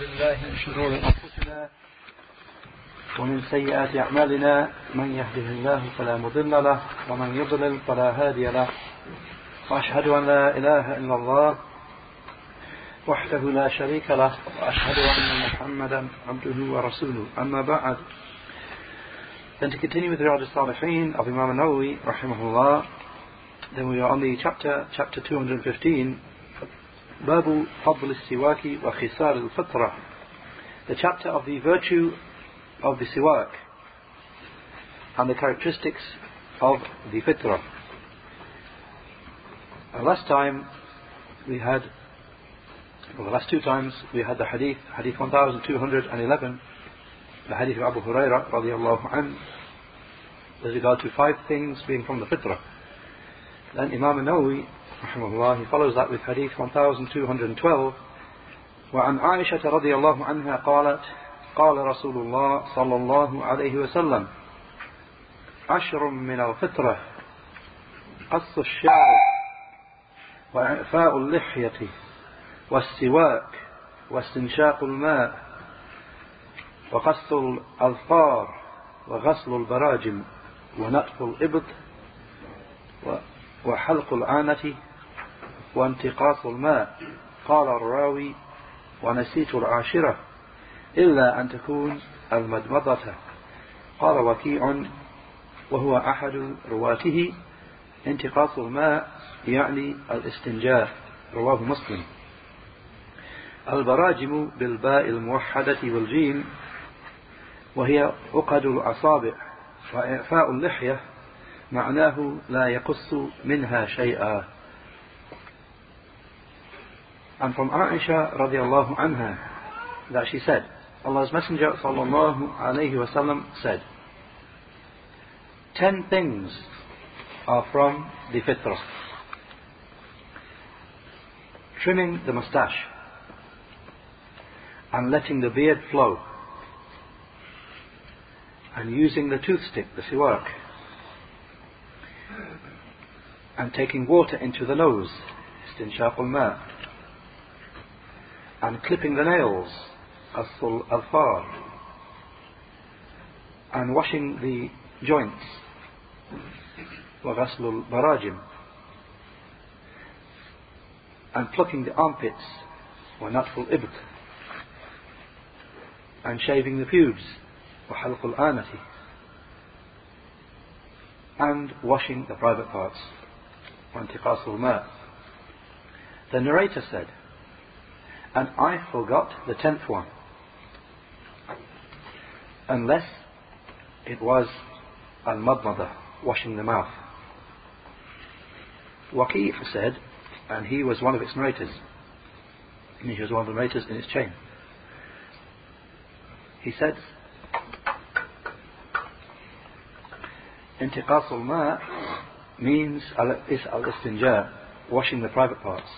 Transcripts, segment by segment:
بالله من شرور أنفسنا ومن سيئات أعمالنا من يهده الله فلا مضل له ومن يضلل فلا هادي له وأشهد أن لا إله إلا الله وحده لا شريك له وأشهد أن محمدا عبده ورسوله. أما بعد Then to continue with Riyadh al-Salihin of Imam Nawawi, rahimahullah, then we are on the chapter, chapter 215, Babu Fadl al-Siwaki wa the chapter of the virtue of the siwak and the characteristics of the fitra. Uh, last time we had, well, the last two times we had the hadith, hadith 1211, the hadith of Abu Huraira radiallahu anhu, with regard to five things being from the fitrah. Then Imam Nawawi, rahimahullah, he follows that with hadith 1212, وعن عائشة رضي الله عنها قالت قال رسول الله صلى الله عليه وسلم عشر من الفطرة قص الشعر وإعفاء اللحية والسواك واستنشاق الماء وقص الأظفار وغسل البراجم ونتف الإبط وحلق العانة وانتقاص الماء. قال الراوي ونسيت العاشرة إلا أن تكون المدمضة. قال وكيع وهو أحد رواته. انتقاص الماء يعني الاستنجاء. رواه مسلم. البراجم بالباء الموحدة والجيم وهي عقد الأصابع وإعفاء اللحية معناه لا يقص منها شيئا. And from Aisha radiallahu anha that she said, Allah's Messenger sallallahu alayhi wasallam said, Ten things are from the fitrah. Trimming the moustache and letting the beard flow and using the toothstick, the siwak, and taking water into the nose, istinshaq al and clipping the nails, asul al and washing the joints, وغسل البراجم, and plucking the armpits, ونطف الإبط, and shaving the pubes, وحلق الآنة, and washing the private parts, وانتقاص الماء. The narrator said, and I forgot the tenth one. Unless it was al-madmada, washing the mouth. Waqi' said, and he was one of its narrators. He was one of the narrators in its chain. He said, Intiqas al-ma' means is al-istinja, washing the private parts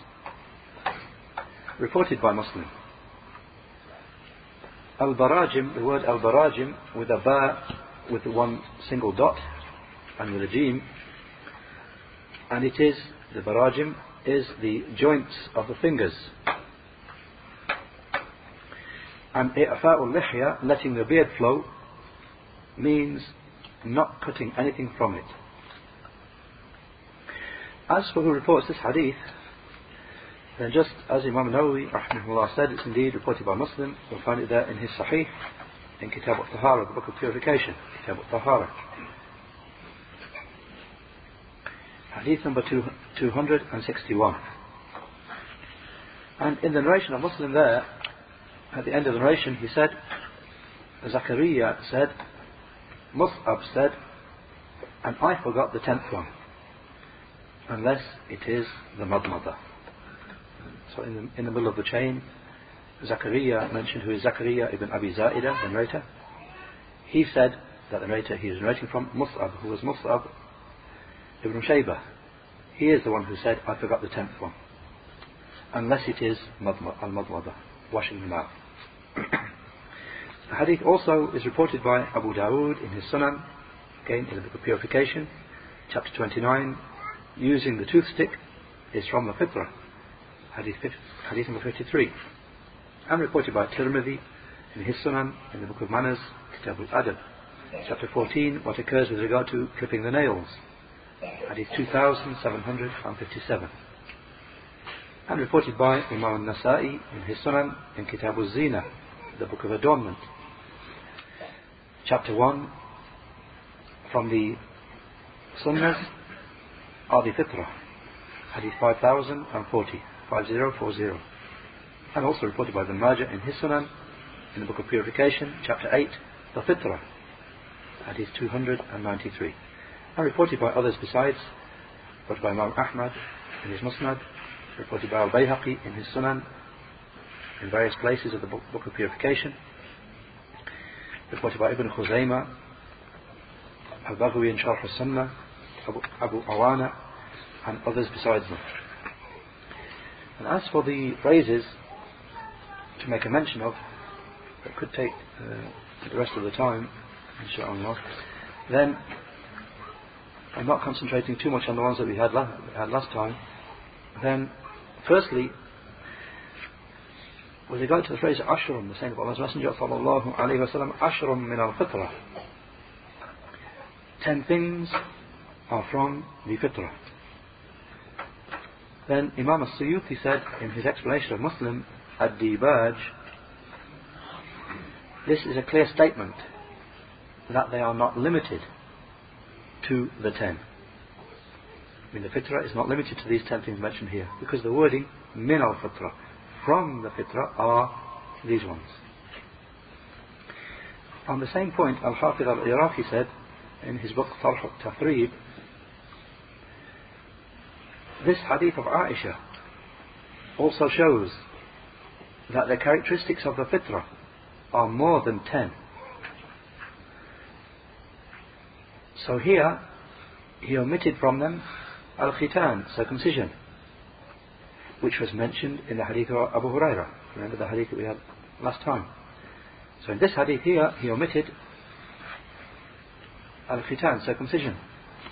reported by Muslim. Al-Barajim, the word Al-Barajim with a ba, with one single dot and with a jim, and it is, the Barajim is the joints of the fingers. And i'fa'ul lihya, letting the beard flow, means not cutting anything from it. As for who reports this hadith, then just as Imam Nawawi rahmahullah said, it's indeed reported by Muslim, you'll find it there in his Sahih, in Kitab al-Tahara, the book of purification, Kitab al-Tahara. Hadith number two, 261. And in the narration of Muslim there, at the end of the narration, he said, Zachariah said, Mus'ab said, and I forgot the tenth one, unless it is the madmada. So in the, in the middle of the chain, Zakaria mentioned who is Zakaria ibn Abi Zaida, the narrator. He said that the narrator he is narrating from Mus'ab, who was Mus'ab ibn Shaybah. He is the one who said, I forgot the tenth one. Unless it is al-madmada, washing the mouth. the hadith also is reported by Abu Dawood in his Sunan, again in the book of purification, chapter 29, using the toothstick is from the fitrah hadith, hadith number 53. and reported by Tirmidhi in his Sunan, in the Book of Manners, Kitab al-Adab. Chapter 14, what occurs with regard to clipping the nails. Hadith 2757. And reported by Imam al-Nasa'i in his Sunan, in Kitab al-Zina, the Book of Adornment. Chapter 1, from the Sunnahs are the Fitrah. Hadith 5040, 5040. And also reported by the Majah in his Sunan, in the Book of Purification, chapter 8, the Fitrah, Hadith 293. And reported by others besides, reported by Imam Ahmad in his Musnad, reported by Al-Bayhaqi in his Sunan, in various places of the Book, book of Purification, reported by Ibn Khuzaymah, Al-Baghawi in Sharh al-Sunnah, Abu, Abu Awana, and others besides them. And as for the phrases to make a mention of, that could take uh, the rest of the time, inshallah, then I'm not concentrating too much on the ones that we had, la- had last time. Then, firstly, with regard to the phrase ashram, the saying of Allah's Messenger sallallahu alayhi wa sallam, ashram min al-fitrah. Ten things are from the fitrah. Then Imam al-Suyuti said in his explanation of Muslim, ad-dibaj, this is a clear statement that they are not limited to the ten. I mean, the fitrah is not limited to these ten things mentioned here, because the wording min al fitrah from the fitrah are these ones. On the same point, Al Hafid al Iraqi said in his book Tarh al Tathrib, this hadith of Aisha also shows that the characteristics of the fitrah are more than ten. So here, he omitted from them al-khitan, circumcision, which was mentioned in the hadith of Abu Huraira. Remember the hadith that we had last time. So in this hadith here, he omitted al-khitan, circumcision,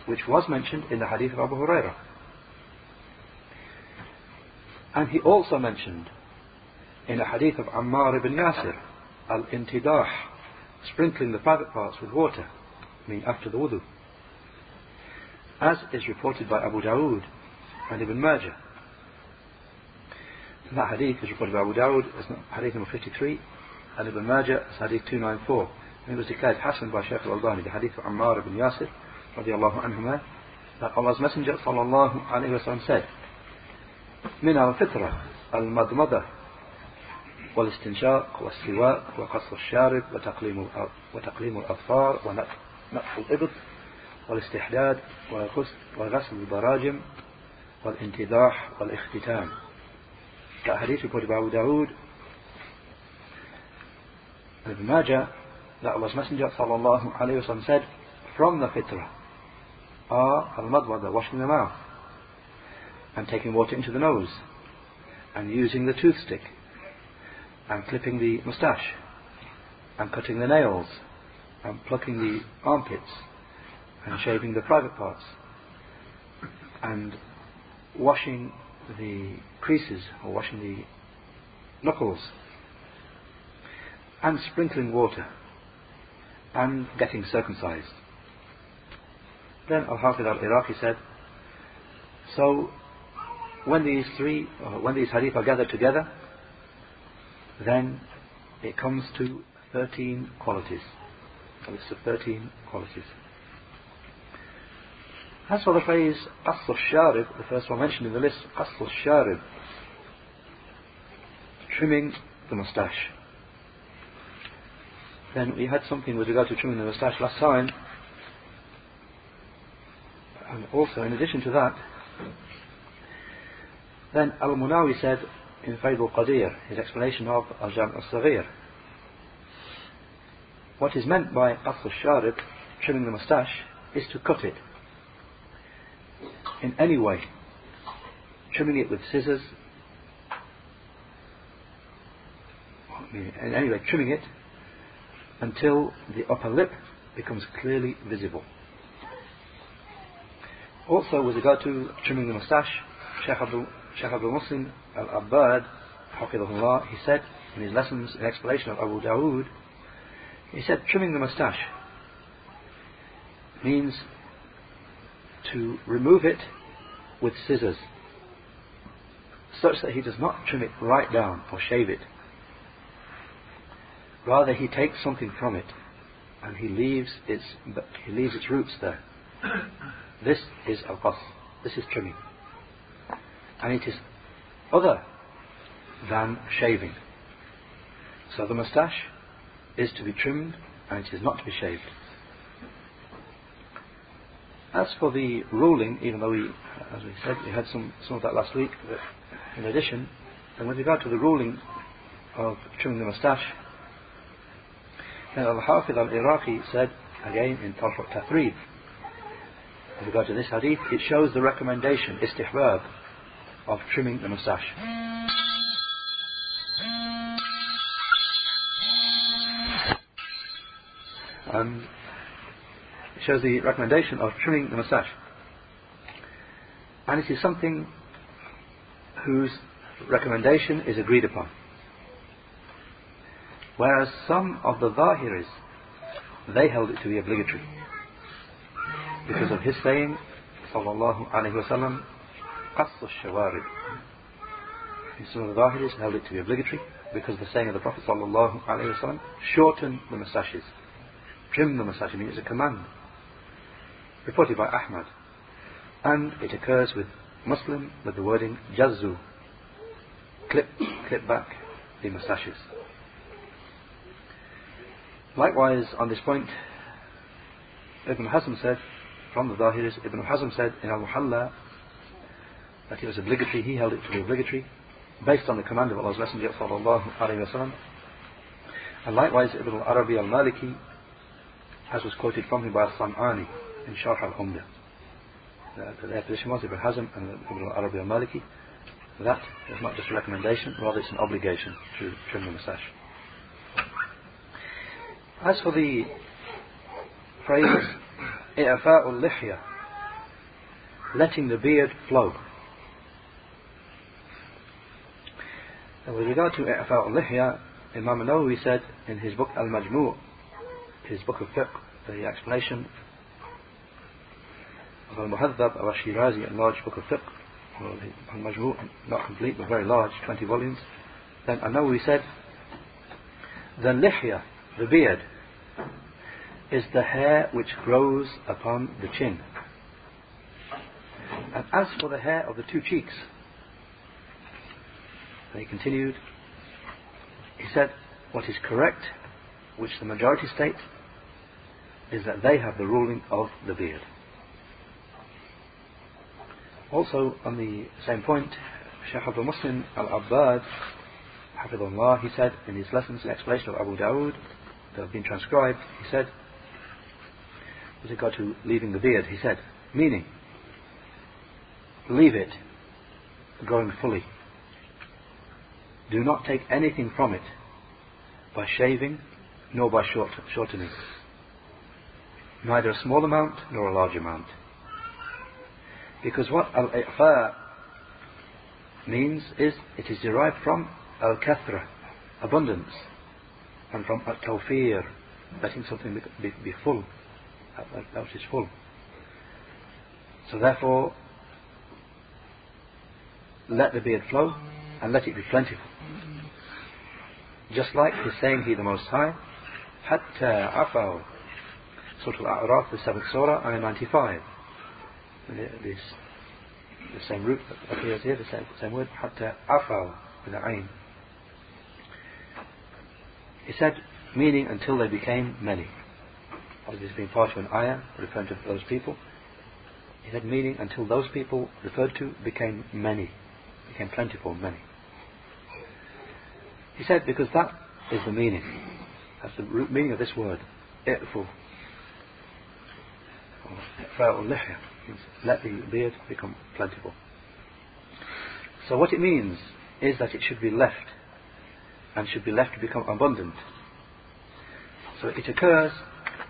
which was mentioned in the hadith of Abu Huraira. And he also mentioned in the hadith of Ammar ibn Yasir, al-intidah, sprinkling the private parts with water mean after the wudu. As is reported by Abu Dawood and Ibn Majah. That hadith is reported by Abu Dawood as hadith number 53 and Ibn Majah as hadith 294. And it was declared Hassan by Shaykh al-Albani, the hadith of Ammar ibn Yasir radiallahu anhuma, that Allah's Messenger sallallahu alayhi wa sallam said, من الفطرة المضمضة والاستنشاق والسواك وقص الشارب وتقليم وتقليم الأظفار نقص الإبط والاستحداد وغسل البراجم والانتضاح والاختتام. كحديث Abu Dawood and Ibn Majah that Allah's Messenger sallallahu alayhi wa said from the fitrah are al-madwada, washing the mouth and taking water into the nose and using the toothstick and clipping the moustache and cutting the nails and plucking the armpits and shaving the private parts and washing the creases or washing the knuckles and sprinkling water and getting circumcised. Then Al-Hafidh al-Iraqi said, so when these three, uh, when these hadith are gathered together, then it comes to 13 qualities a list of 13 qualities. As for the phrase Asl Sharib, the first one mentioned in the list, Asl Sharib, trimming the moustache. Then we had something with regard to trimming the moustache last time. And also, in addition to that, then Al Munawi said in Fayd al Qadir, his explanation of Al Jam al Saghir, what is meant by qasr sharib, trimming the moustache, is to cut it in any way. Trimming it with scissors, in any way, trimming it until the upper lip becomes clearly visible. Also, with regard to trimming the moustache, Shaykh Abdul, Shaykh Abdul Muhsin al-Abbad, he said, in his lessons in explanation of Abu Dawood, he said trimming the moustache means to remove it with scissors such that he does not trim it right down or shave it. Rather, he takes something from it and he leaves its, he leaves its roots there. This is al This is trimming. And it is other than shaving. So the moustache is to be trimmed and it is not to be shaved. As for the ruling, even though we, as we said, we had some, some of that last week, in addition, and with regard to the ruling of trimming the moustache, then Al-Hafidh al-Iraqi said, again in Tarh al-Tathrib, with regard to this hadith, it shows the recommendation, istihbab, of trimming the moustache. And it shows the recommendation of trimming the moustache. And it is something whose recommendation is agreed upon. Whereas some of the Zahiris, they held it to be obligatory. Because of his saying, sallallahu alayhi wasallam, قص الشوارب. Some of the Zahiris held it to be obligatory because of the saying of the Prophet sallallahu alayhi wasallam, shorten the moustaches, trim the moustaches, I mean it's a command reported by Ahmad. And it occurs with Muslim with the wording Jazzu, clip, clip back the moustaches. Likewise, on this point, Ibn Hazm said, from the Zahiris, Ibn Hazm said in Al-Muhalla that it was obligatory, he held it to be obligatory, based on the command of Allah's Messenger sallallahu alayhi wasallam. And likewise, Ibn al-Arabi al-Maliki, as was quoted from him by Al-Sam'ani, in Sharh al-Umdah. Uh, their position was Ibn Hazm and Ibn al-Arabi al-Maliki. That is not just a recommendation, rather it's an obligation to trim the moustache. As for the phrase i'fa'ul letting the beard flow. And with regard to i'fa'ul lihya, Imam Nawawi said in his book Al-Majmu' his book of fiqh, the explanation of Al-Muhadhab of Shirazi, a large book of fiqh, Al-Majmu' not complete but very large, 20 volumes. Then An-Nawawi said, the lihya, the beard, is the hair which grows upon the chin. And as for the hair of the two cheeks, they continued, he said, what is correct, which the majority state, is that they have the ruling of the beard. Also, on the same point, Shaykh Abdul Muhsin al-Abbad, Hafidullah, he said in his lessons in explanation of Abu Dawood that have been transcribed, he said, with regard to leaving the beard, he said, meaning, leave it growing fully. Do not take anything from it by shaving nor by short, shortening. Neither a small amount nor a large amount. Because what al-i'fa means is it is derived from al-kathra, abundance, and from al-tawfir, letting something be, be, full, that which is full. So therefore, let the beard flow and let it be plentiful. Just like he's saying here the Most High, حتى عفوا Surah Al-A'raf, the 7th Surah, ayah 95 this the same root that appears here, the same, same word, حتى عفوا with an ain. He said, meaning until they became many. Obviously, this being part of an ayah referring to those people. He said, meaning until those people referred to became many, became plentiful, many. He said, because that is the meaning. That's the root meaning of this word, i'fu. Let the beard become plentiful. So what it means is that it should be left and should be left to become abundant. So it occurs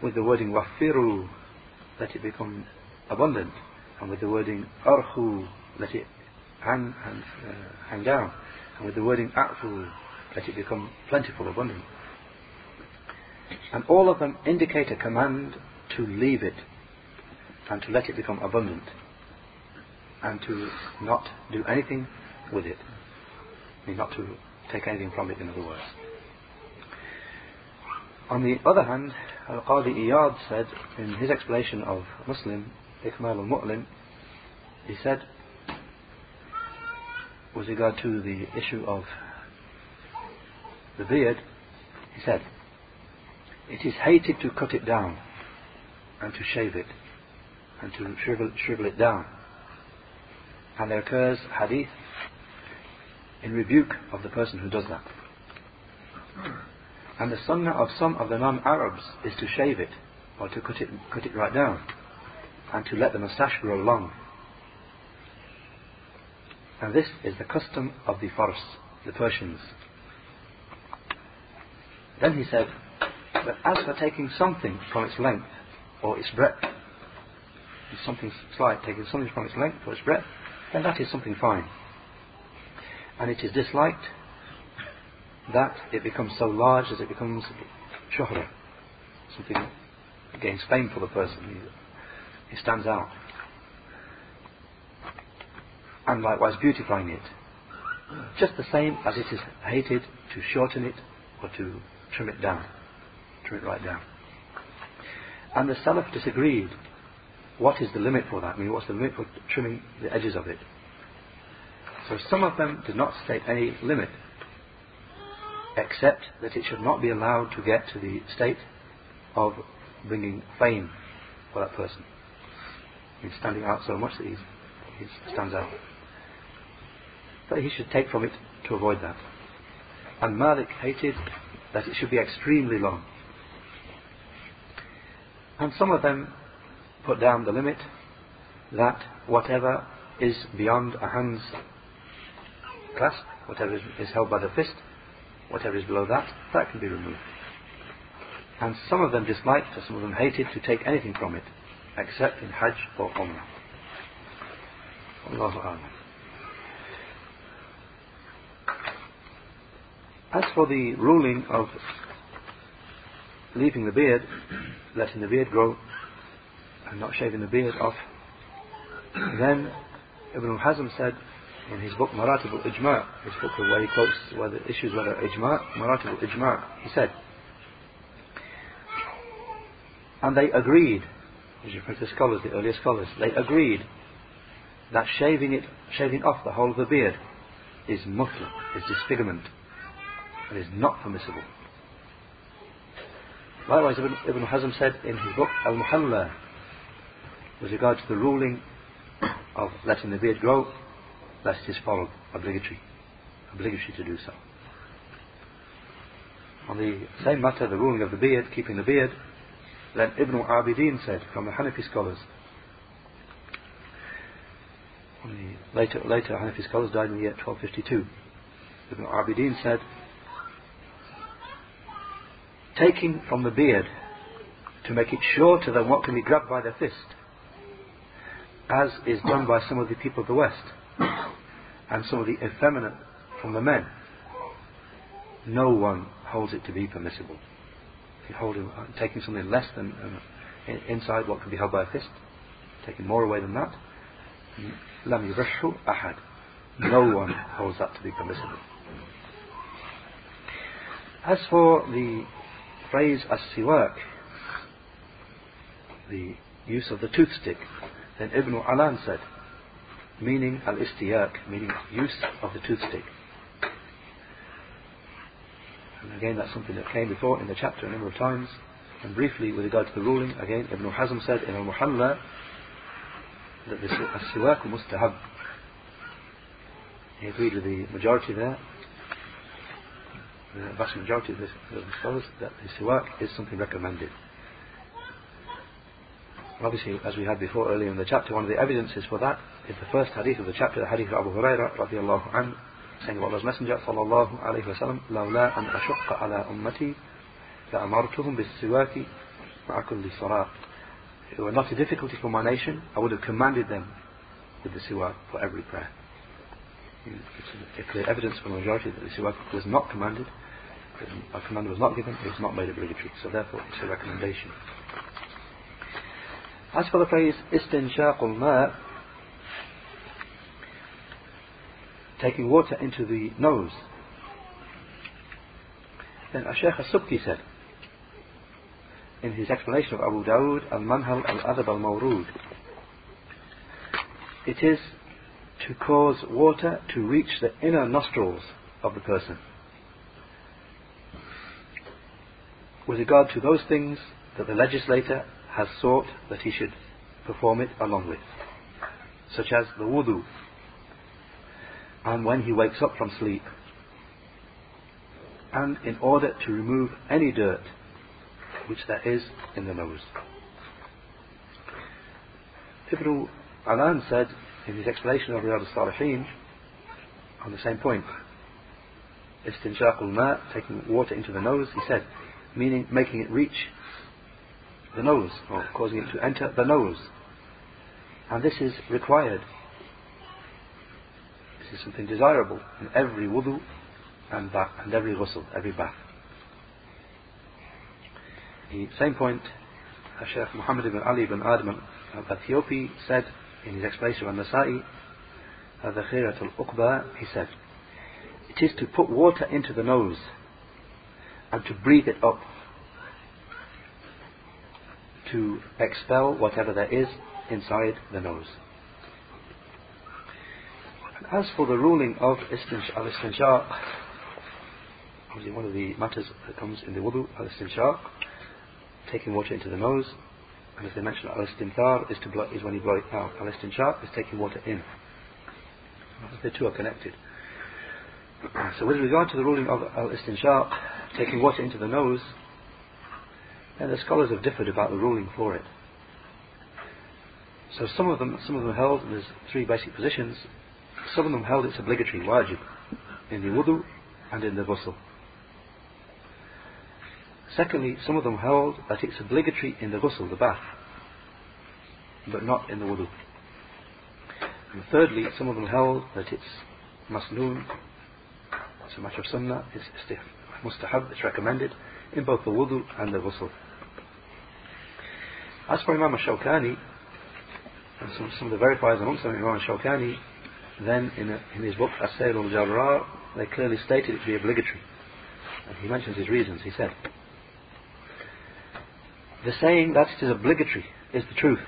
with the wording wafiru, let it become abundant, and with the wording arhu, let it hang, hang, uh, hang down, and with the wording a'fu, let it become plentiful, abundant. And all of them indicate a command to leave it and to let it become abundant and to not do anything with it. I mean, not to take anything from it, in other words. On the other hand, Al-Qadi Iyad said in his explanation of Muslim, Ikmal al-Mu'lim, he said, with regard to the issue of the beard, he said, it is hated to cut it down and to shave it and to shrivel, shrivel it down. And there occurs hadith in rebuke of the person who does that. And the sunnah of some of the non-Arabs is to shave it or to cut it, cut it right down and to let the moustache grow long. And this is the custom of the Fars, the Persians. Then he said, but as for taking something from its length or its breadth, something slight, taking something from its length or its breadth, then that is something fine. And it is disliked that it becomes so large as it becomes shuhra, something gains fame for the person. He, he stands out. And likewise beautifying it. Just the same as it is hated to shorten it or to trim it down trim it right down. And the Salaf disagreed. What is the limit for that? I mean, what's the limit for trimming the edges of it? So some of them did not state any limit, except that it should not be allowed to get to the state of bringing fame for that person. He's standing out so much that he's, he stands out. But he should take from it to avoid that. And Malik hated that it should be extremely long. And some of them put down the limit that whatever is beyond a hand's clasp, whatever is held by the fist, whatever is below that, that can be removed. And some of them disliked, or some of them hated to take anything from it, except in Hajj or Umrah. Allahu A'lam. As for the ruling of leaving the beard, letting the beard grow, and not shaving the beard off. Then Ibn al Hazm said in his book Maratib al-Ijma' his book where he quotes where the issues whether Ijma' Maratib al-Ijma' he said and they agreed as you the scholars the earlier scholars they agreed that shaving it shaving off the whole of the beard is mutla is disfigurement and is not permissible Likewise, Ibn, Ibn Hazm said in his book Al-Muhalla, with regard to the ruling of letting the beard grow, that it is followed, obligatory, obligatory to do so. On the same matter, the ruling of the beard, keeping the beard, then Ibn Abidin said from the Hanafi scholars, the later, later Hanafi scholars died in the year 1252. Ibn Abidin said, taking from the beard to make it shorter than what can be grabbed by the fist, as is done by some of the people of the West and some of the effeminate from the men. No one holds it to be permissible. If you uh, taking something less than uh, inside what can be held by a fist, taking more away than that, lam yurashu ahad. No one holds that to be permissible. As for the phrase as-siwak, the use of the toothstick, then Ibn Alan said, meaning al-istiyak, meaning use of the toothstick. And again, that's something that came before in the chapter a number of times. And briefly, with regard to the ruling, again, Ibn Hazm said in Al-Muhalla that the as-siwak mustahab. He agreed with the majority there the vast majority of the, of the scholars that the siwak is something recommended. Obviously, as we had before earlier in the chapter, one of the evidences for that is the first hadith of the chapter, the hadith of Abu Hurairah radiallahu anhu, saying of Allah's Messenger sallallahu alayhi wa sallam, لولا أن أشق على أمتي لأمرتهم بالسواك مع كل صلاة. If it were not a difficulty for my nation, I would have commanded them with the siwak for every prayer. It's a clear evidence for the majority that the siwak was not commanded, a command was not given, it was not made obligatory. So therefore it's a recommendation. As for the phrase istinshaqul ma, taking water into the nose, then Shaykh al-Subki said, in his explanation of Abu Dawud al-Manhal al-Adhb al-Mawrud, it is to cause water to reach the inner nostrils of the person. With regard to those things that the legislator has sought that he should perform it along with, such as the wudu, and when he wakes up from sleep, and in order to remove any dirt which there is in the nose. Ibn Alan said in his explanation of Riyadh al-Salihin on the same point, istinshaq ma taking water into the nose, he said, meaning making it reach the nose, or causing it to enter the nose. And this is required. This is something desirable in every wudu and bath, and every ghusl, every bath. The same point, Sheikh Muhammad ibn Ali ibn Adam al-Ethiopi said in his explanation of Nasa'i, Dhakhirat al-Uqba, he said, it is to put water into the nose and to breathe it up to expel whatever there is inside the nose. And as for the ruling of al-istinshaq, obviously one of the matters that comes in the wudu, al-istinshaq, taking water into the nose, and as they mentioned, al-istinthar is, to blow, is when you blow it out. Al-istinshaq is taking water in. The two are connected. So with regard to the ruling of al-istinshaq, taking water into the nose, and the scholars have differed about the ruling for it. So some of them, some of them held, there's three basic positions. Some of them held it's obligatory, wajib, in the wudu and in the ghusl. Secondly, some of them held that it's obligatory in the ghusl, the bath, but not in the wudu. And thirdly, some of them held that it's masnoon, it's a matter of sunnah, it's mustahab, it's recommended in both the wudu and the ghusl. As for Imam al-Shawkani, and some, some of the verifiers amongst them, Imam al-Shawkani, then in, a, in his book As-Sayl al-Jarrar, they clearly stated it to be obligatory. And he mentions his reasons. He said, the saying that it is obligatory is the truth.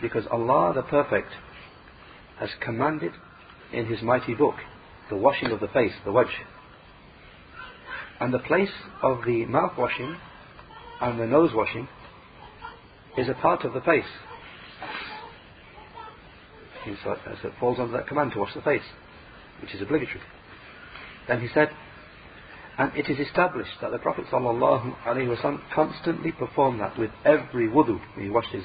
Because Allah the Perfect has commanded in His mighty book the washing of the face, the wajh. And the place of the mouth washing and the nose washing is a part of the face. So it falls under that command to wash the face, which is obligatory. Then he said, and it is established that the Prophet ﷺ constantly performed that with every wudu. He washed his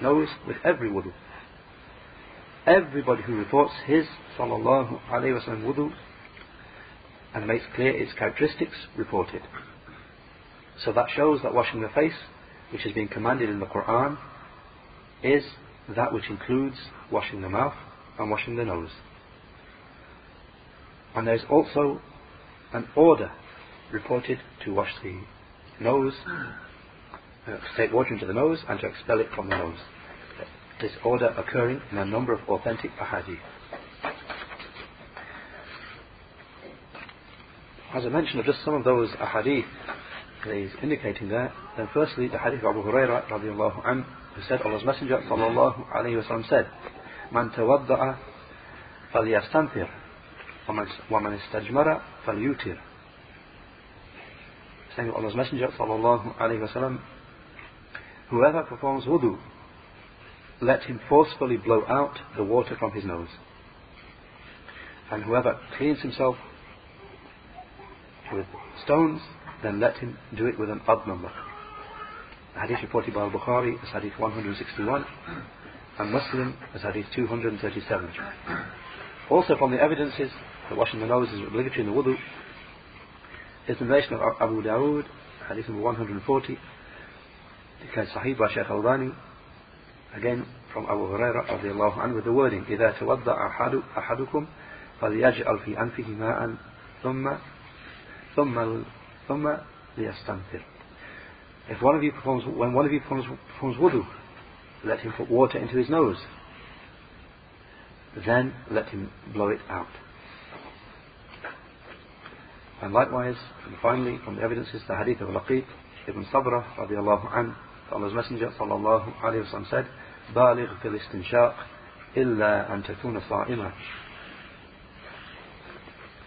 nose with every wudu. Everybody who reports his wasallam wudu and makes clear its characteristics reported. So that shows that washing the face which is being commanded in the Quran is that which includes washing the mouth and washing the nose. And there is also an order reported to wash the nose, uh, to take water into the nose and to expel it from the nose. This order occurring in a number of authentic ahadith. As I mentioned of just some of those ahadith that he's indicating there, then firstly the hadith of Abu Hurairah radiallahu anhu who said Allah's Messenger sallallahu alayhi wa sallam said, من توضأ فليستنثر ومن استجمر فليوتر saying Allah's Messenger sallallahu alayhi wa sallam whoever performs wudu let him forcefully blow out the water from his nose and whoever cleans himself with stones then let him do it with an odd number. The hadith reported by Al-Bukhari is hadith 161 and Muslim is hadith 237. Also from the evidences that washing the nose is obligatory in the wudu is the narration of Abu Dawood, hadith number 140, declared Sahih by Shaykh Albani, again from Abu Hurairah radiallahu anhu with the wording إذا توضأ أحد أحدكم فليجعل في أنفه ماء ثم ثم ثم If one of you performs, when one of you performs, performs wudu, let him put water into his nose. Then let him blow it out. And likewise, and finally, from the evidences, the hadith of Laqit ibn Sabra, radiallahu an, Allah's Messenger, sallallahu alayhi wa said, بالغ في الاستنشاق إلا أن تكون صائما.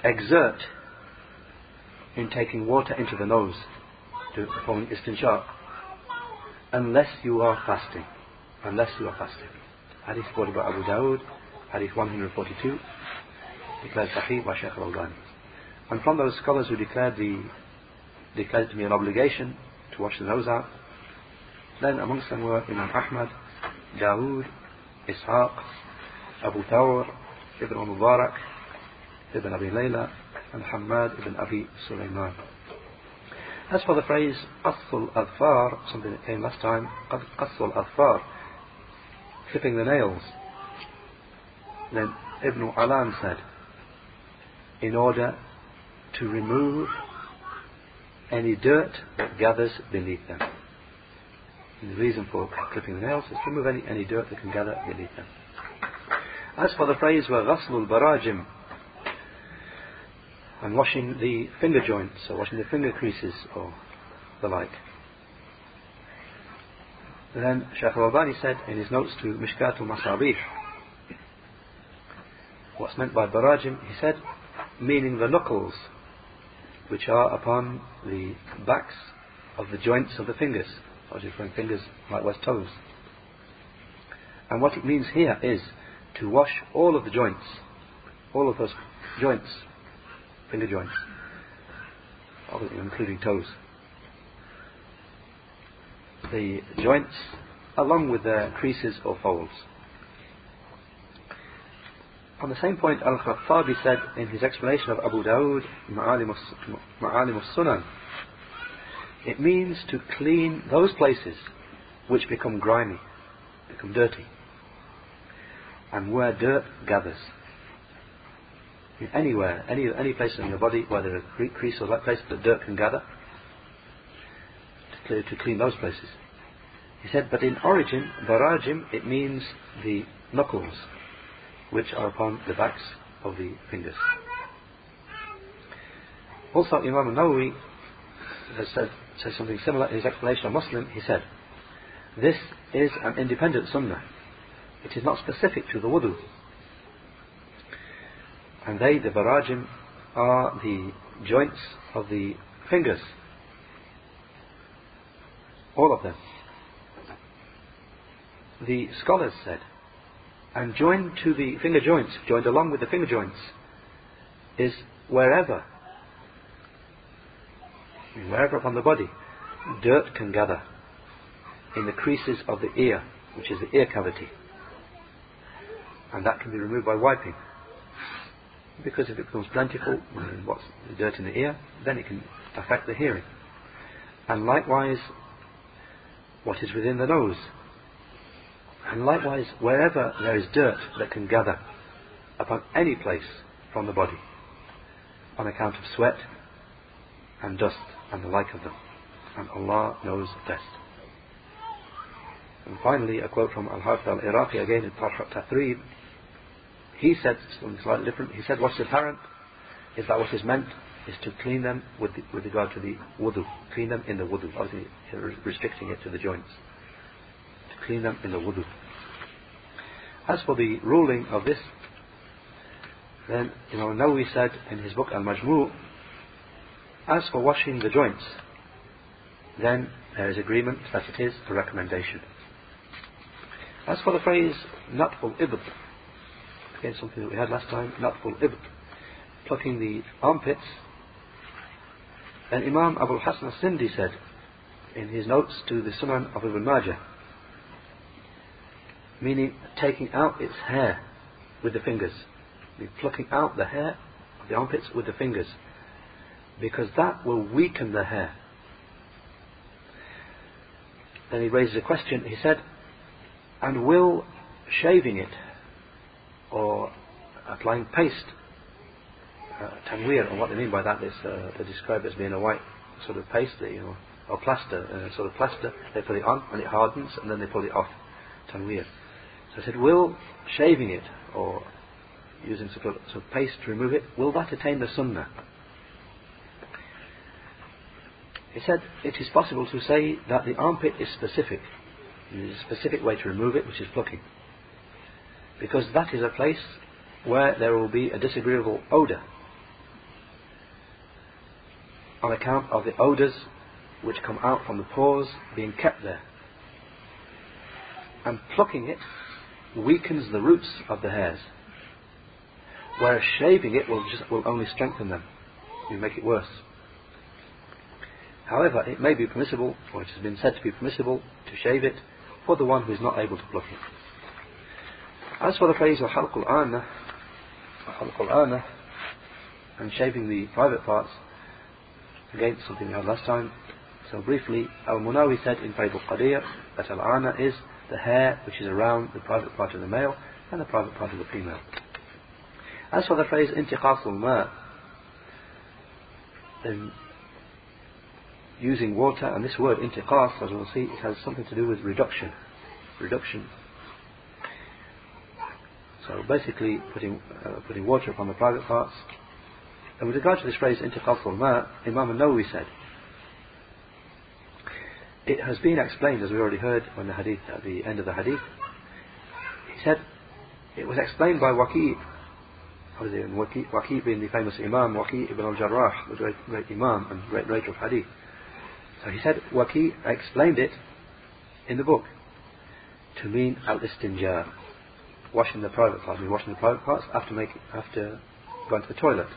Exert in taking water into the nose to perform istinshaq unless you are fasting. Unless you are fasting. Hadith quoted by Abu Dawud, Hadith 142, declared Sahih by Shaykh al-Albani. And from those scholars who declared the declared to be an obligation to wash the nose out, then amongst them were Imam Ahmad, Dawood, Ishaq, Abu Thawr, Ibn al-Mubarak, Ibn Abi Layla, and Hammad ibn Abi Sulaiman. As for the phrase "qasul al-far," something that came last time, "qasul al-far," clipping the nails, then Ibn Alan said, in order to remove any dirt that gathers beneath them. And the reason for clipping the nails is to remove any, any dirt that can gather beneath them. As for the phrase وَغَسْلُ barajim." And washing the finger joints or washing the finger creases or the like. then Shaykh al-Albani said in his notes to Mishkatul Masabih, what's meant by barajim, he said, meaning the knuckles which are upon the backs of the joints of the fingers, or different fingers, likewise toes. And what it means here is to wash all of the joints, all of those joints finger joints, obviously including toes. The joints along with the creases or folds. On the same point, Al-Khattabi said in his explanation of Abu Dawud, Ma'alim al-Sunan, it means to clean those places which become grimy, become dirty, and where dirt gathers anywhere, any, any place in your body where there are crease or that place that dirt can gather, to, to clean those places. He said, but in origin, barajim, it means the knuckles, which are upon the backs of the fingers. Also, Imam Nawawi has said, said something similar in his explanation of Muslim. He said, this is an independent sunnah. It is not specific to the wudu. And they, the barajim, are the joints of the fingers. All of them. The scholars said, and joined to the finger joints, joined along with the finger joints, is wherever, wherever upon the body, dirt can gather in the creases of the ear, which is the ear cavity. And that can be removed by wiping. Because if it becomes plentiful, what's the dirt in the ear, then it can affect the hearing. And likewise, what is within the nose. And likewise, wherever there is dirt that can gather upon any place from the body, on account of sweat and dust and the like of them. And Allah knows best. And finally, a quote from Al-Hafiz al-Iraqi again in Tarh Tathrib, he said something slightly different. He said what's apparent is that what is meant is to clean them with, the, with regard to the wudu. Clean them in the wudu. Obviously, restricting it to the joints. To clean them in the wudu. As for the ruling of this, then, you know, Nawawi said in his book Al-Majmu' as for washing the joints, then there is agreement that it is a recommendation. As for the phrase, "not natful ibd, Again, something that we had last time, Natful Ibt, plucking the armpits. And Imam Abu Hassan al-Sindi said, in his notes to the Sunan of Ibn Majah, meaning taking out its hair with the fingers, plucking out the hair of the armpits with the fingers, because that will weaken the hair. Then he raises a question. He said, And will shaving it or applying paste, uh, tanweer, and what they mean by that is uh, they describe it as being a white sort of paste, you know, or plaster, uh, sort of plaster. They put it on and it hardens and then they pull it off, tanweer. So I said, will shaving it or using of, sort of paste to remove it, will that attain the sunnah? He said it is possible to say that the armpit is specific. There is a specific way to remove it, which is plucking. Because that is a place where there will be a disagreeable odour on account of the odours which come out from the pores being kept there. And plucking it weakens the roots of the hairs. Whereas shaving it will, just, will only strengthen them, will make it worse. However, it may be permissible, or it has been said to be permissible, to shave it for the one who is not able to pluck it. As for the phrase halqul ana, halqul ana, and shaving the private parts, again something we had last time. So briefly, Al-Munawi said in Faid al-Qadir that al-ana is the hair which is around the private part of the male and the private part of the female. As for the phrase intiqasul ma, then using water, and this word intiqas, as we'll see, it has something to do with reduction. Reduction. So basically, putting uh, putting water upon the private parts. And with regard to this phrase intiqasul ma, Imam al-Nawawi said, it has been explained, as we already heard on the hadith, at the end of the hadith. He said, it was explained by Waqi, Waqi, Waqi being the famous Imam, Waqi ibn al-Jarrah, the great, great Imam and great writer of hadith. So he said, Waqi explained it in the book to mean al-istinja, washing the private parts, washing the private parts after making, after going to the toilet.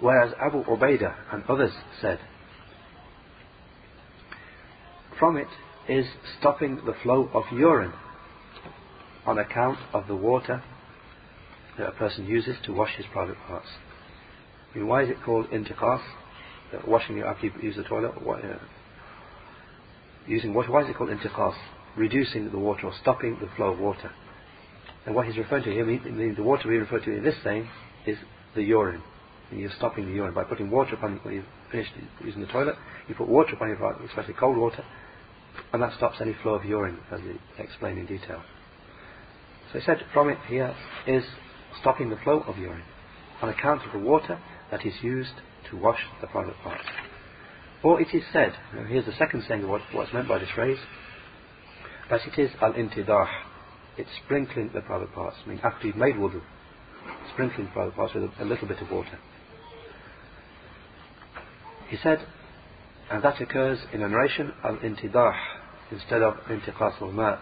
Whereas Abu Ubaidah and others said, from it is stopping the flow of urine on account of the water that a person uses to wash his private parts. I mean, why is it called uh, washing after you use the toilet, what, uh, using water, why is it called intiqas? Reducing the water or stopping the flow of water. And what he's referring to here, the, the water we refer to in this saying is the urine. And you're stopping the urine by putting water upon it, when you've finished using the toilet. You put water upon your body, especially cold water, and that stops any flow of urine, as he explained in detail. So he said from it here is stopping the flow of urine on account of the water that is used to wash the private parts. Or it is said, here's the second saying of what, what's meant by this phrase, that it is al-intidah, it's sprinkling the private parts. I mean, after you've made wudu, sprinkling the private parts with a, a little bit of water. He said, and that occurs in a narration al-intidah instead of intiqas al-ma.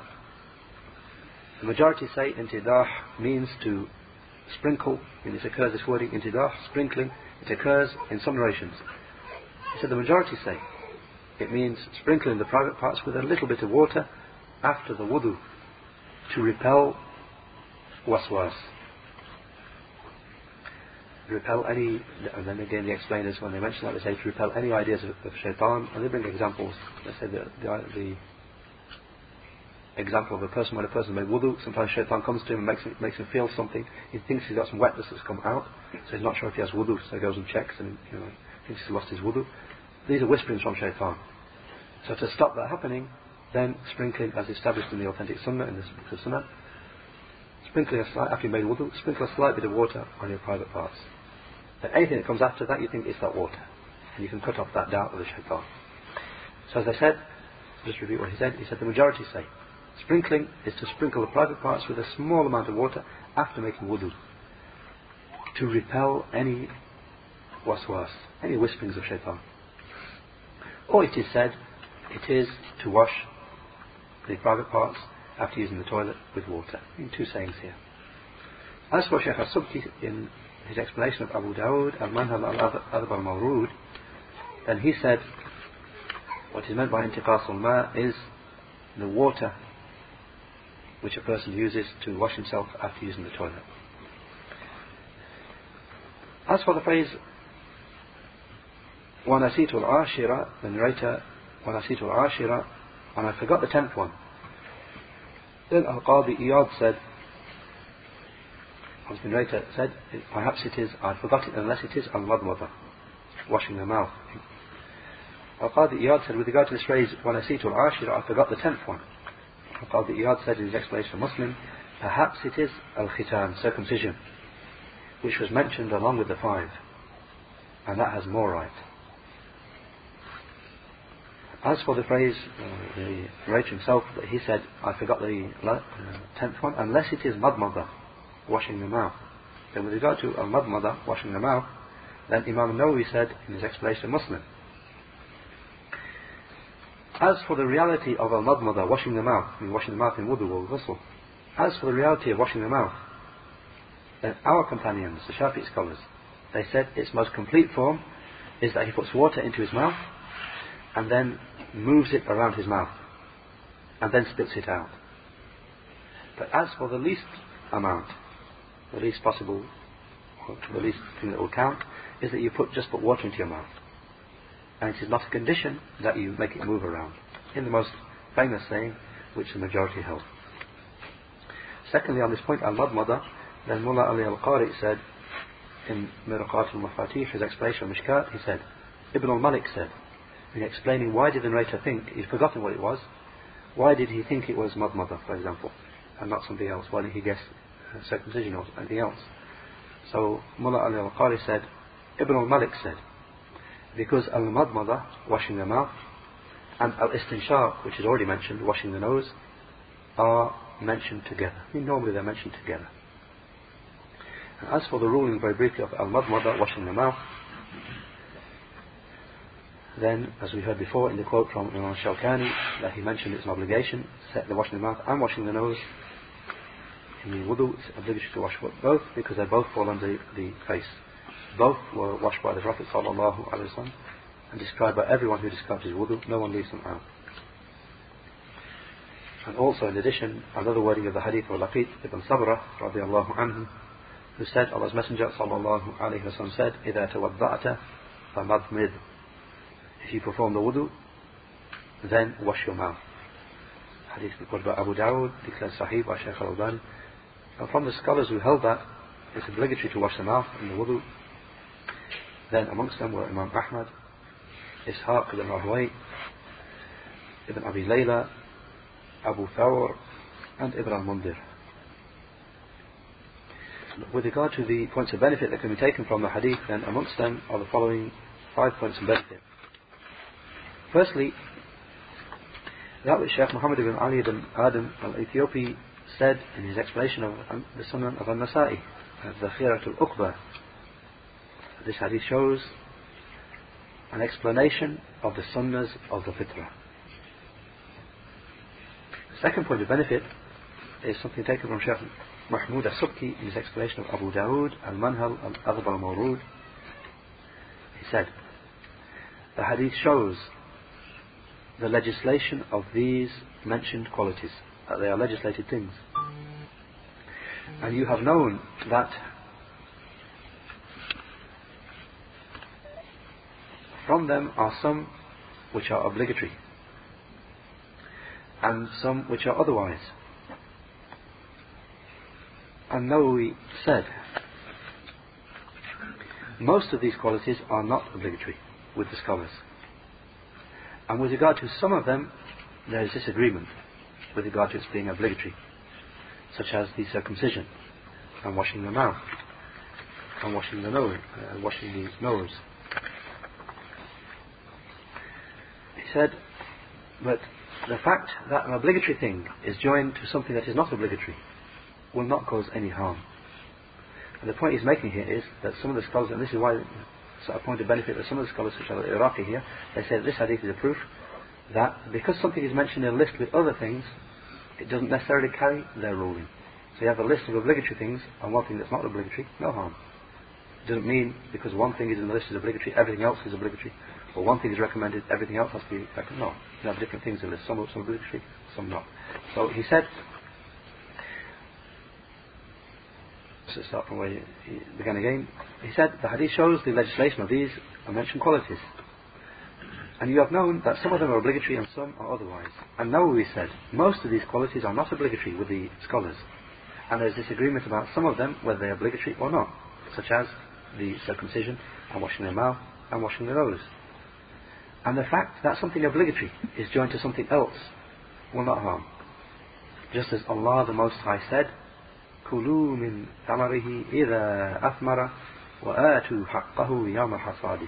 The majority say intidah means to sprinkle, and it occurs, this wording intidah, sprinkling, it occurs in some narrations. He said the majority say it means sprinkling the private parts with a little bit of water after the wudu to repel waswas. Repel any, and then again the explainers when they mention that they say to repel any ideas of, of shaitan, and they bring examples. Let's say the, the, the example of a person when a person made wudu, sometimes shaitan comes to him and makes him, makes him feel something. He thinks he's got some wetness that's come out, so he's not sure if he has wudu, so he goes and checks and you know, thinks he's lost his wudu. These are whisperings from shaitan. So to stop that happening, then sprinkling as established in the authentic sunnah, in the, sunnah, sprinkling a slight, after you made wudu, sprinkle a slight bit of water on your private parts. Then anything that comes after that, you think it's that water. And you can cut off that doubt of the shaitan. So as I said, just repeat what he said, he said the majority say, Sprinkling is to sprinkle the private parts with a small amount of water after making wudu to repel any waswas, any whisperings of shaitan. Or it is said, it is to wash the private parts after using the toilet with water. In two sayings here. As for Sheikh As-Subki in his explanation of Abu Dawud al-Manhal al-Adhb al-Mawrud, then he said what is meant by intiqas al-ma is the water which a person uses to wash himself after using the toilet. As for the phrase Wanasitul Ashira, the narrator, Wanasitul Ashira and I forgot the tenth one Then Al-Qadi Iyad said, as the narrator said, perhaps it is, I forgot it unless it is al-madmada, washing the mouth. Al-Qadi Iyad said, with regard to this phrase, wanasitul ashira, I forgot the tenth one. Al-Qadi Iyad said in his explanation of Muslim, perhaps it is al-khitan, circumcision, which was mentioned along with the five, and that has more right. As for the phrase, uh, the narrator himself, he said, I forgot the uh, tenth one, unless it is madmada, washing the mouth. Then with regard to al-madmada, washing the mouth, then Imam Nawawi said in his explanation Muslim, as for the reality of al-madmada, washing the mouth, I mean washing the mouth in wudu or ghusl, as for the reality of washing the mouth, then our companions, the Shafi'i scholars, they said its most complete form is that he puts water into his mouth and then moves it around his mouth and then spits it out. But as for the least amount, the least possible, the least thing that will count, is that you put just put water into your mouth. And it is not a condition that you make it move around. In the most famous saying, which the majority held. Secondly, on this point, al-madmada, then Mullah Ali al-Qari said, in Mirqat al-Mafatih, his explanation of Mishkat, he said, Ibn al-Malik said, in explaining why did the narrator think, he'd forgotten what it was, why did he think it was madmada, for example, and not something else? Why did he guess uh, circumcision or anything else? So Mullah Ali al-Qari said, Ibn al-Malik said, because al-madmada, washing the mouth, and al-istinshaq, which is already mentioned, washing the nose, are mentioned together. I mean, normally they're mentioned together. And as for the ruling, very briefly, of al-madmada, washing the mouth, then, as we heard before in the quote from Imam Shawkani, that he mentioned it's an obligation, set the washing the mouth and washing the nose. In the wudu, it's obligatory to wash both because they both fall under the face. Both were washed by the Prophet sallallahu and described by everyone who describes his wudu. No one leaves them out. And also, in addition, another wording of the hadith of Laqit ibn Sabra radiallahu anhu, who said, Allah's Messenger sallallahu alaihi wasallam said, إِذَا تَوَضَّعْتَ فَمَضْمِدْ if you perform the wudu, then wash your mouth. Hadith reported by Abu Dawud, declared Sahih by Shaykh al-Albani. And from the scholars who held that, it's obligatory to wash the mouth in the wudu. Then amongst them were Imam Ahmad, Ishaq ibn Rahway, Ibn Abi Layla, Abu Thawr, and Ibn al-Mundhir. With regard to the points of benefit that can be taken from the hadith, then amongst them are the following five points of benefit. Firstly, that which Sheikh Muhammad ibn Ali ibn Adam al-Ethiopi said in his explanation of um, the Sunan of al-Nasa'i, Dhakhirat al-Uqba. This hadith shows an explanation of the sunnahs of the fitrah. The second point of benefit is something taken from Sheikh Mahmoud al-Subki in his explanation of Abu Dawood al-Manhal al-Adhb al-Mawrud. He said, the hadith shows the legislation of these mentioned qualities, that they are legislated things. And you have known that from them are some which are obligatory and some which are otherwise. And Nawawi said, most of these qualities are not obligatory with the scholars. And with regard to some of them, there is disagreement with regard to its being obligatory, such as the circumcision, and washing the mouth, and washing the nose, uh, washing the nose. He said, but the fact that an obligatory thing is joined to something that is not obligatory will not cause any harm. And the point he's making here is that some of the scholars, and this is why so a point of benefit that some of the scholars, such as Iraqi here, they say that this hadith is a proof that because something is mentioned in a list with other things, it doesn't necessarily carry their ruling. So you have a list of obligatory things and one thing that's not obligatory, no harm. It doesn't mean because one thing is in the list is obligatory, everything else is obligatory. Or one thing is recommended, everything else has to be recommended. No. You have different things in the list. Some are obligatory, some not. So he said, to start from where he began again, he said the hadith shows the legislation of these mentioned qualities. And you have known that some of them are obligatory and some are otherwise. And Nawawi said, most of these qualities are not obligatory with the scholars. And there is disagreement about some of them, whether they are obligatory or not, such as the circumcision and washing the mouth and washing the nose. And the fact that something obligatory is joined to something else will not harm. Just as Allah the Most High said, كُلُوا مِنْ ثَمَرِهِ إِذَا أَثْمَرَ وآتوا حقه يوم حصاده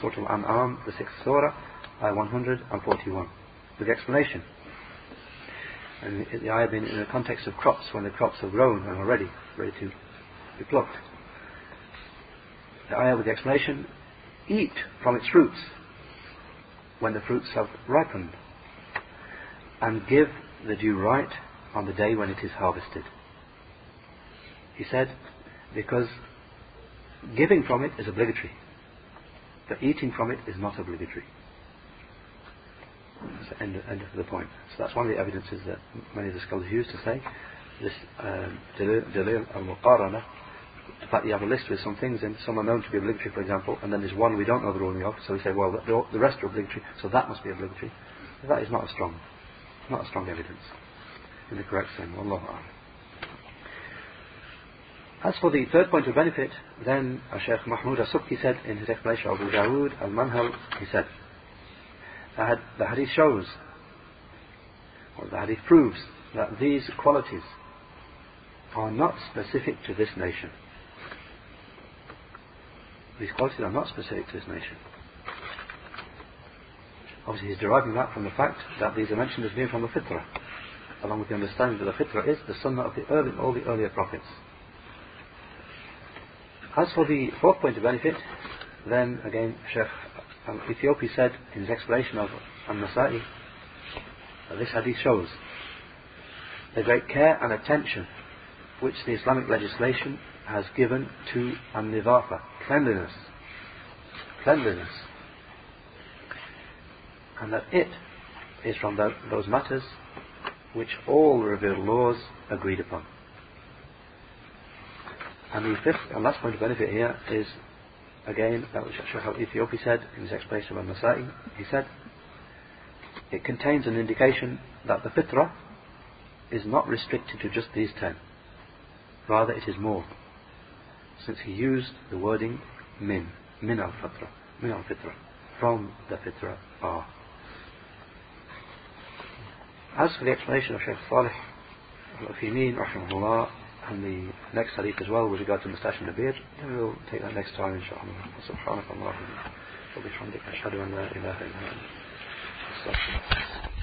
Surah Al-An'am, the 6th Surah, Ayah 141, with the explanation. And the ayah being in the context of crops, when the crops have grown and are ready, ready to be plucked. The ayah with the explanation, eat from its fruits when the fruits have ripened, and give the due right on the day when it is harvested. He said, because giving from it is obligatory, but eating from it is not obligatory. That's the end, end of the point. So that's one of the evidences that many of the scholars use to say this um, al-muqarana, the fact you have a list with some things and some are known to be obligatory, for example, and then there's one we don't know the ruling of, so we say, well, the, the rest are obligatory, so that must be obligatory. That is not a strong, not a strong evidence in the correct sense. Allah as for the third point of benefit, then Sheikh Mahmoud As-Subki said in his explanation of Abu Dawood Al-Manhal, he said, the hadith shows, or the hadith proves, that these qualities are not specific to this nation. These qualities are not specific to this nation. Obviously, he's deriving that from the fact that these are mentioned as being from the fitrah, along with the understanding that the fitrah is the sunnah of the early, all the earlier prophets. As for the fourth point of benefit, then again Sheikh um, Ethiopi said in his explanation of An-Nasa'i that this hadith shows the great care and attention which the Islamic legislation has given to an-nidafa, cleanliness, cleanliness, and that it is from those matters which all revealed laws agreed upon. And the fifth and last point of benefit here is, again, that which Shaykh al-Ethiopi said in his explanation of Al-Nasa'i. He said, it contains an indication that the fitrah is not restricted to just these ten. Rather, it is more. Since he used the wording min, min al-fitra, min al-fitra, from the fitra are. As for the explanation of Shaykh Salih al-Uthaymeen, and the next hadith as well with regard to Mustash and the beard. We'll take that next time inshallah. سبحانك اللهم وبحمدك أشهد أن لا إله إلا أنت